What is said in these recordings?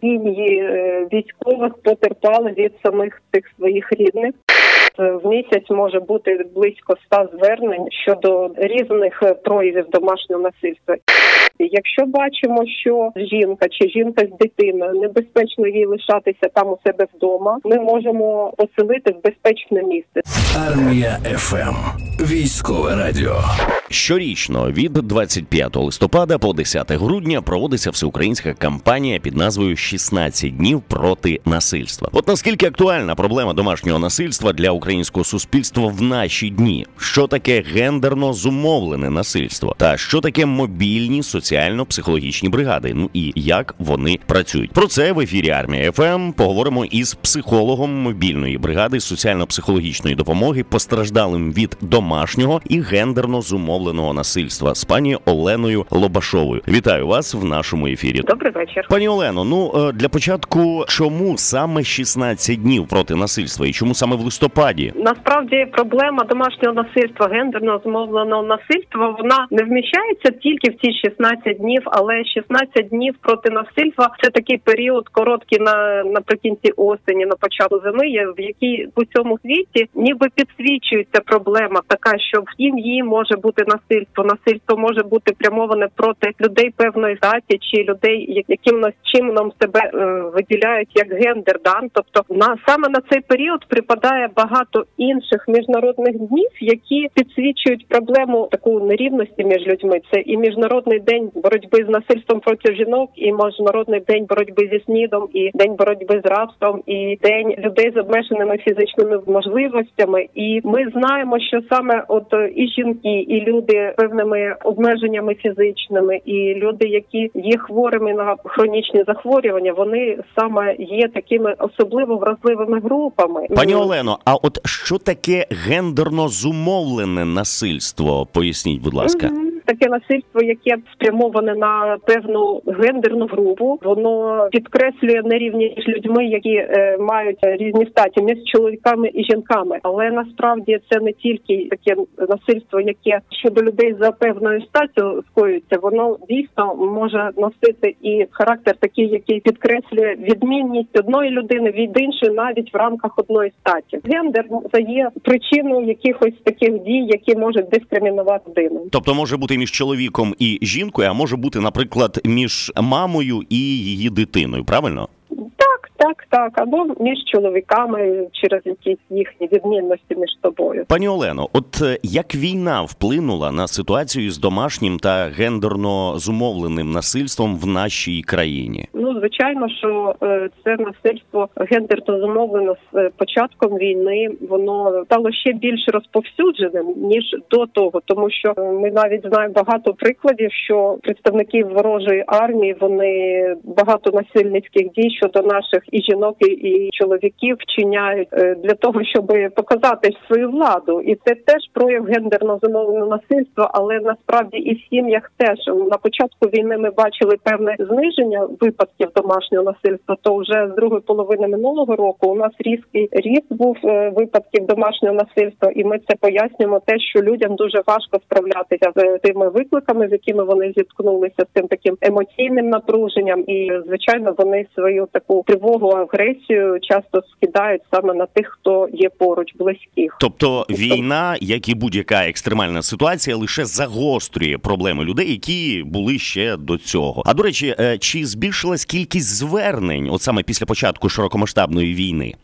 Сім'ї е, військових потерпали від самих тих своїх рідних. Е, В місяць може бути близько ста звернень щодо різних проявів домашнього насильства. Якщо бачимо, що жінка чи жінка з дитиною небезпечно їй лишатися там у себе вдома, ми можемо поселити в безпечне місце. Армія ФМ. Військове радіо. Щорічно від 25 листопада по 10 грудня проводиться всеукраїнська кампанія під назвою «16 днів проти насильства. От наскільки актуальна проблема домашнього насильства для українського суспільства в наші дні? Що таке гендерно зумовлене насильство? Та що таке мобільні соціально-психологічні бригади? Ну і як вони працюють? Про це в ефірі армія ФМ поговоримо із психологом мобільної бригади соціально-психологічної допомоги постраждалим від домашнього і гендерно зумовленого насильства з пані Оленою Лобашовою. Вітаю вас в нашому ефірі. Добрий вечір. Пані Олено, ну е, для початку, чому саме 16 днів проти насильства і чому саме в листопаді? Насправді проблема домашнього насильства, гендерно змовленого насильства, вона не вміщається тільки в ці 16 днів, але 16 днів проти насильства це такий період короткий на наприкінці осені, на початку зими, в якій в усьому світі ніби підсвічується проблема така, що в сім'ї може бути насильство. Насильство може бути прямоване проти людей певної статі чи людей, яким чином себе е, виділяють як гендер. Да? Тобто на саме на цей період припадає багато інших міжнародних днів, які підсвічують проблему таку нерівності між людьми. Це і міжнародний день боротьби з насильством проти жінок, і міжнародний день боротьби зі снідом, і день боротьби з рабством, і день людей з обмеженими фізичними можливостями. І ми знаємо, що саме от е, і жінки, і люди з певними обмеженнями фізичними, і люди, які є хворими на хронічні захворювання, вони саме є такими особливо вразливими групами. Пані Ну, Олено, а от що таке гендерно зумовлене насильство? Поясніть, будь ласка. Мгм. Таке насильство, яке спрямоване на певну гендерну групу, воно підкреслює нерівність між людьми, які е, мають різні статі між чоловіками і жінками. Але насправді це не тільки таке насильство, яке щодо людей за певною статтю скоюється, воно дійсно може носити і характер такий, який підкреслює відмінність одної людини від іншої, навіть в рамках одної статі. Гендер це є причиною якихось таких дій, які можуть дискримінувати людину. Тобто може бути між чоловіком і жінкою, а може бути, наприклад, між мамою і її дитиною. Правильно? Так, так. Або між чоловіками через якісь їхні відмінності між собою. Пані Олено, от е, як війна вплинула на ситуацію з домашнім та гендерно зумовленим насильством в нашій країні? Ну, звичайно, що е, це насильство гендерно зумовлено з е, початком війни. Воно стало ще більш розповсюдженим ніж до того, тому що ми навіть знаємо багато прикладів, що представники ворожої армії вони багато насильницьких дій щодо наших і жінок, і- чоловіків вчиняють е, для того, щоб показати свою владу, і це теж прояв гендерно зумовленого насильства, але насправді і в сім'ях теж на початку війни ми бачили певне зниження випадків домашнього насильства. То вже з другої половини минулого року у нас різкий ріст був е, випадків домашнього насильства, і ми це пояснюємо. Те, що людям дуже важко справлятися з тими викликами, з якими вони зіткнулися з цим таким емоційним напруженням, і звичайно вони свою таку тривогу агресію часто скидають саме на тих, хто є поруч близьких. Тобто війна, як і будь-яка екстремальна ситуація, лише загострює проблеми людей, які були ще до цього. А до речі, е, чи збільшилась кількість звернень, от саме після початку широкомасштабної війни?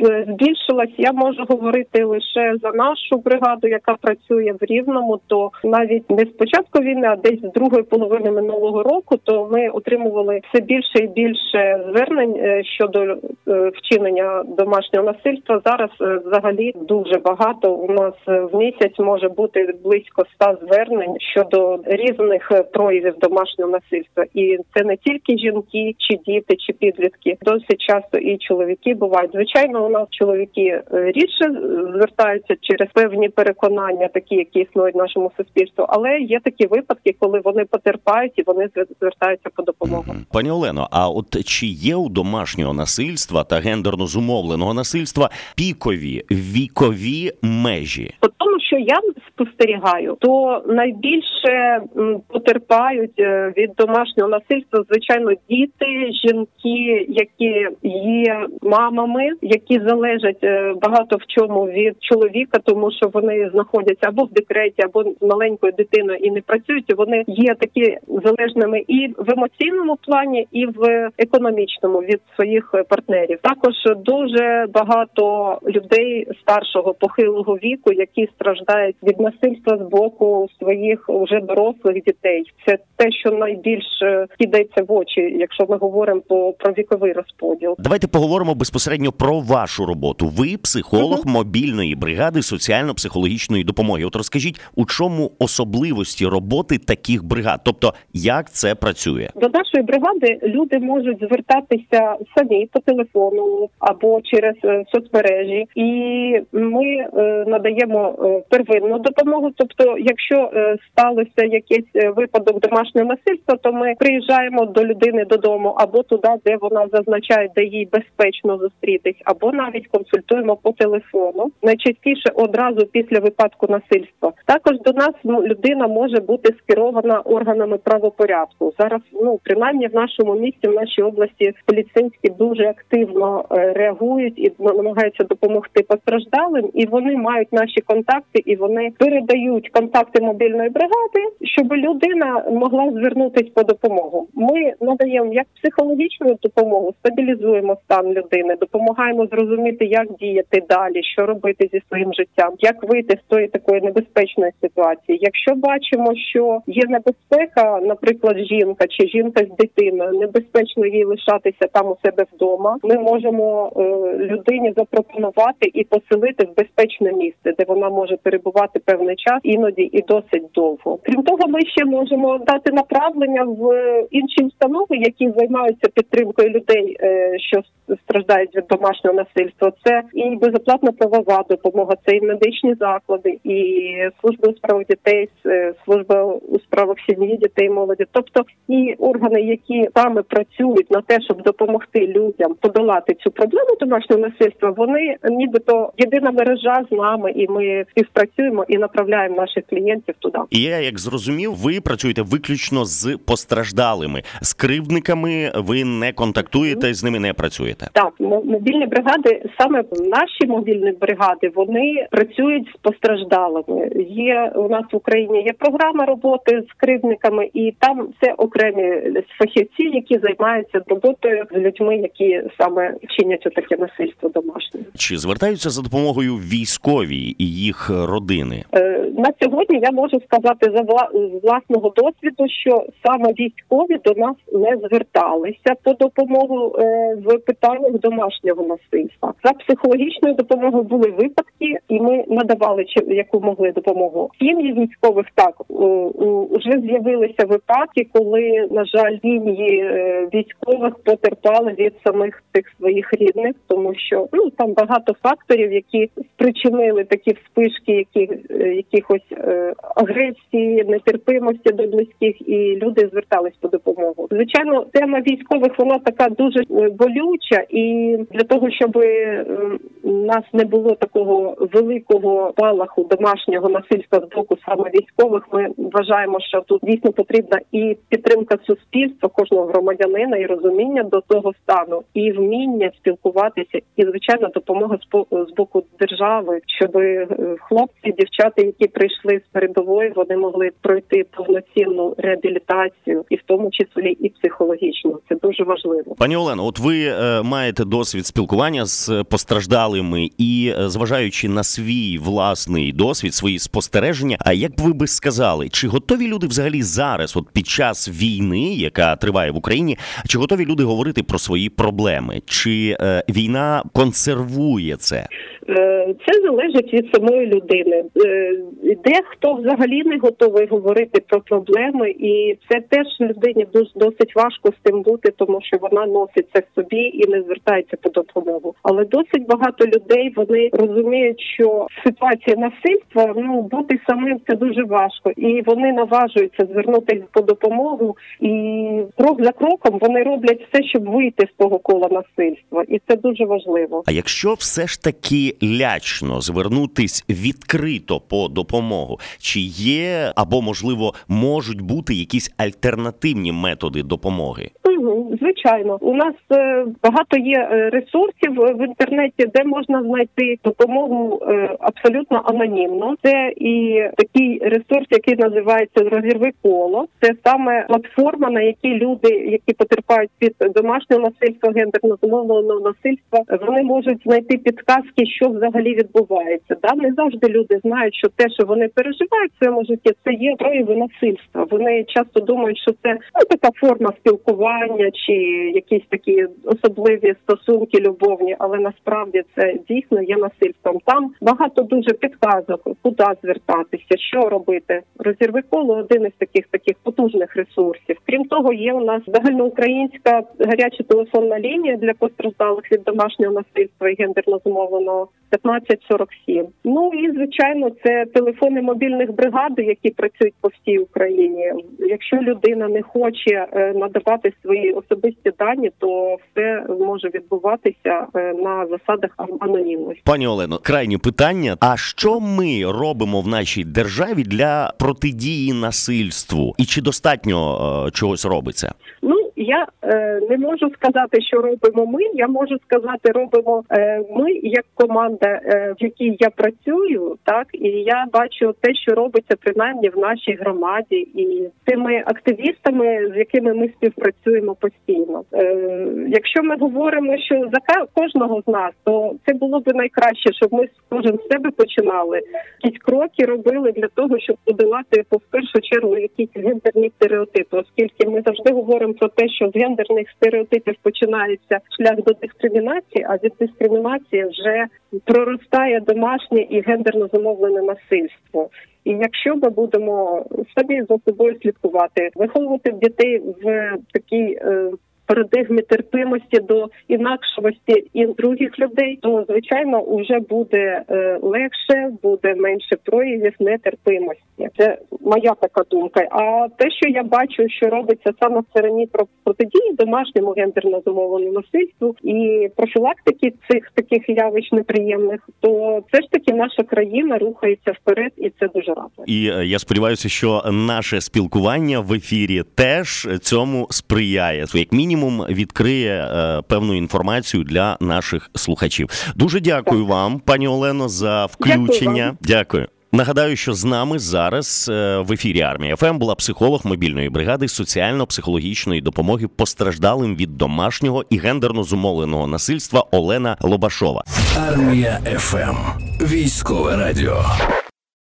Е, Збільшилась. Я можу говорити лише за нашу бригаду, яка працює в Рівному. То навіть не з початку війни, а десь з другої половини минулого року, то ми отримували все більше і більше звернень е, щодо е, вчинення домашнього насильства. Зараз взагалі дуже багато. У нас в місяць може бути близько ста звернень щодо різних проявів домашнього насильства, і це не тільки жінки, чи діти, чи підлітки. Досить часто і чоловіки бувають. Звичайно, у нас чоловіки е, рідше звертаються через певні переконання, такі які існують в нашому суспільству, але є такі випадки, коли вони потерпають і вони звер- звертаються по допомогу. Пані Олено, а от чи є у домашнього насильства та гендерно зумовленого насильства пікові вікові межі? Що я спостерігаю, то найбільше потерпають е, від домашнього насильства, звичайно, діти, жінки, які є мамами, які залежать е, багато в чому від чоловіка, тому що вони знаходяться або в декреті, або з маленькою дитиною і не працюють. Вони є такі залежними і в емоційному плані, і в економічному від своїх партнерів. Також дуже багато людей старшого похилого віку, які страждають від насильства з боку своїх уже дорослих дітей. Це те, що найбільше кидається в очі, якщо ми говоримо по про віковий розподіл. Давайте поговоримо безпосередньо про вашу роботу. Ви психолог угу. мобільної бригади соціально-психологічної допомоги. От розкажіть, у чому особливості роботи таких бригад, тобто як це працює до нашої бригади. Люди можуть звертатися самі по телефону або через е, соцмережі, і ми е, надаємо е, первинну допомогу. Тобто, якщо сталося якийсь випадок домашнього насильства, то ми приїжджаємо до людини додому або туди, де вона зазначає, де їй безпечно зустрітись, або навіть консультуємо по телефону. Найчастіше одразу після випадку насильства. Також до нас людина може бути скерована органами правопорядку. Зараз ну принаймні в нашому місті, в нашій області, поліцейські дуже активно е, реагують і намагаються допомогти постраждалим, і вони мають наші контакти, і вони передають контакти мобільної бригади, щоб людина могла звернутися по допомогу. Ми надаємо як психологічну допомогу, стабілізуємо стан людини, допомагаємо зрозуміти, як діяти далі, що робити зі своїм життям, як вийти з тої такої небезпечної ситуації. Якщо бачимо, що є небезпека, наприклад, жінка чи жінка з дитиною, небезпечно їй лишатися там у себе вдома. Ми можемо е, людині запропонувати і поселити в безпечне місце, де вона може перебувати певний час, іноді і досить довго. Крім того, ми ще можемо дати направлення в інші установи, які займаються підтримкою людей, е, що страждають від домашнього насильства. Це і безоплатна правова допомога, це і медичні заклади, і служба у справах дітей, е, служба у справах сім'ї, дітей, молоді, тобто і органи, які саме працюють на те, щоб допомогти людям подолати цю проблему домашнього насильства, вони нібито єдина мережа з нами, і ми співпрацюємо і направляємо наших клієнтів туди. І я як зрозумів, ви працюєте виключно з постраждалими з кривдниками. Ви не контактуєте з ними, не працюєте. Так, мобільні бригади, саме наші мобільні бригади, вони працюють з постраждалими. Є у нас в Україні є програма роботи з кривдниками, і там це окремі фахівці, які займаються роботою з людьми, які саме чинять таке насильство домашнє. Чи звертаються за допомогою військові і їх родини? Е, на сьогодні я можу сказати за власного досвіду, що саме військові до нас не зверталися по допомогу е, в питаннях домашнього насильства. За психологічною допомогою були випадки, і ми надавали яку могли допомогу. Сім'ї військових так вже з'явилися випадки, коли на жаль сім'ї е, військових потерпали від самих тих своїх рідних, тому що ну там багато факторів, які спричинили такі вспишки, які е, якихось е, агресії, нетерпимості до близьких, і люди звертались по допомогу. Звичайно, тема військових вона така дуже болюча, і для того, щоб нас не було такого великого палаху домашнього насильства з боку саме військових, ми вважаємо, що тут дійсно потрібна і підтримка суспільства кожного громадянина, і розуміння до того стану, і вміння спілкуватися, і звичайно допомога з боку держави, щоб е, хлопці, дівчата, які прийшли з передової, вони могли пройти повноцінну реабілітацію, і в тому числі і психологічну. Це дуже важливо. Пані Олено, от ви е, маєте досвід спілкування з постраждалими і е, зважаючи на свій власний досвід, свої спостереження. А як ви би сказали, чи готові люди взагалі зараз, от під час війни, яка триває в Україні, чи готові люди говорити про свої проблеми? Чи е, війна консервує це? Е, це залежить від самої людини. Е, дехто взагалі не готовий говорити про проблеми, і це теж людині досить важко з тим бути, тому що вона носить це в собі і не звертається по допомогу. Але досить багато людей вони розуміють, що ситуація насильства ну бути самим це дуже важко, і вони наважуються звернутися по допомогу, і крок за кроком вони роблять все, щоб вийти з того кола насильства, і це дуже важливо. А якщо все ж таки лячно звернутись від відкрито по допомогу. Чи є або можливо можуть бути якісь альтернативні методи допомоги? Звичайно, у нас е, багато є е, ресурсів в інтернеті, де можна знайти допомогу е, абсолютно анонімно. Це і такий ресурс, який називається розірви коло. Це саме платформа, на якій люди, які потерпають від домашнього насильства, гендерно зумовленого насильства, вони можуть знайти підказки, що взагалі відбувається. Да, не завжди люди знають, що те, що вони переживають в своєму житті, це є прояви насильства. Вони часто думають, що це ну, така форма спілкування чи якісь такі особливі стосунки любовні, але насправді це дійсно є насильством. Там багато дуже підказок, куди звертатися, що робити. Розірви коло один із таких таких потужних ресурсів. Крім того, є у нас загальноукраїнська гаряча телефонна лінія для постраждалих від домашнього насильства і гендерно зумовленого 1547. Ну і звичайно, це телефони мобільних бригад, які працюють по всій Україні. Якщо людина не хоче е, надавати свої особисті дані, то все може відбуватися е, на засадах анонімності. Пані Олено, крайнє питання: а що ми робимо в нашій державі для протидії насильству, і чи достатньо е, чогось робиться? Ну я е, не можу сказати, що робимо ми. Я можу сказати, робимо е, ми як команда, е, в якій я працюю, так і я бачу те, що робиться принаймні в нашій громаді, і тими активістами, з якими ми співпрацюємо постійно. Е, якщо ми говоримо, що за кожного з нас, то це було б найкраще, щоб ми кожен з себе починали якісь кроки робили для того, щоб подолати по першу чергу якісь гендерні стереотипи, оскільки ми завжди говоримо про те що з гендерних стереотипів починається шлях до дискримінації, а від дискримінації вже проростає домашнє і гендерно замовлене насильство. І якщо ми будемо собі за собою слідкувати, виховувати дітей в такій е, парадигмі терпимості до інакшості і других людей, то звичайно вже буде е, легше, буде менше проявів нетерпимості. Це моя така думка. А те, що я бачу, що робиться саме в стороні про протидії домашньому гендерно зумовленому насильству і профілактики цих таких явищ неприємних, то все ж таки наша країна рухається вперед, і це дуже радує. І е, я сподіваюся, що наше спілкування в ефірі теж цьому сприяє. Як мінімум відкриє е, певну інформацію для наших слухачів. Дуже дякую так. вам, пані Олено, за включення. Дякую. дякую. Нагадаю, що з нами зараз е, в ефірі армія ФМ була психолог мобільної бригади соціально-психологічної допомоги постраждалим від домашнього і гендерно зумовленого насильства Олена Лобашова. Армія ФМ. Військове радіо.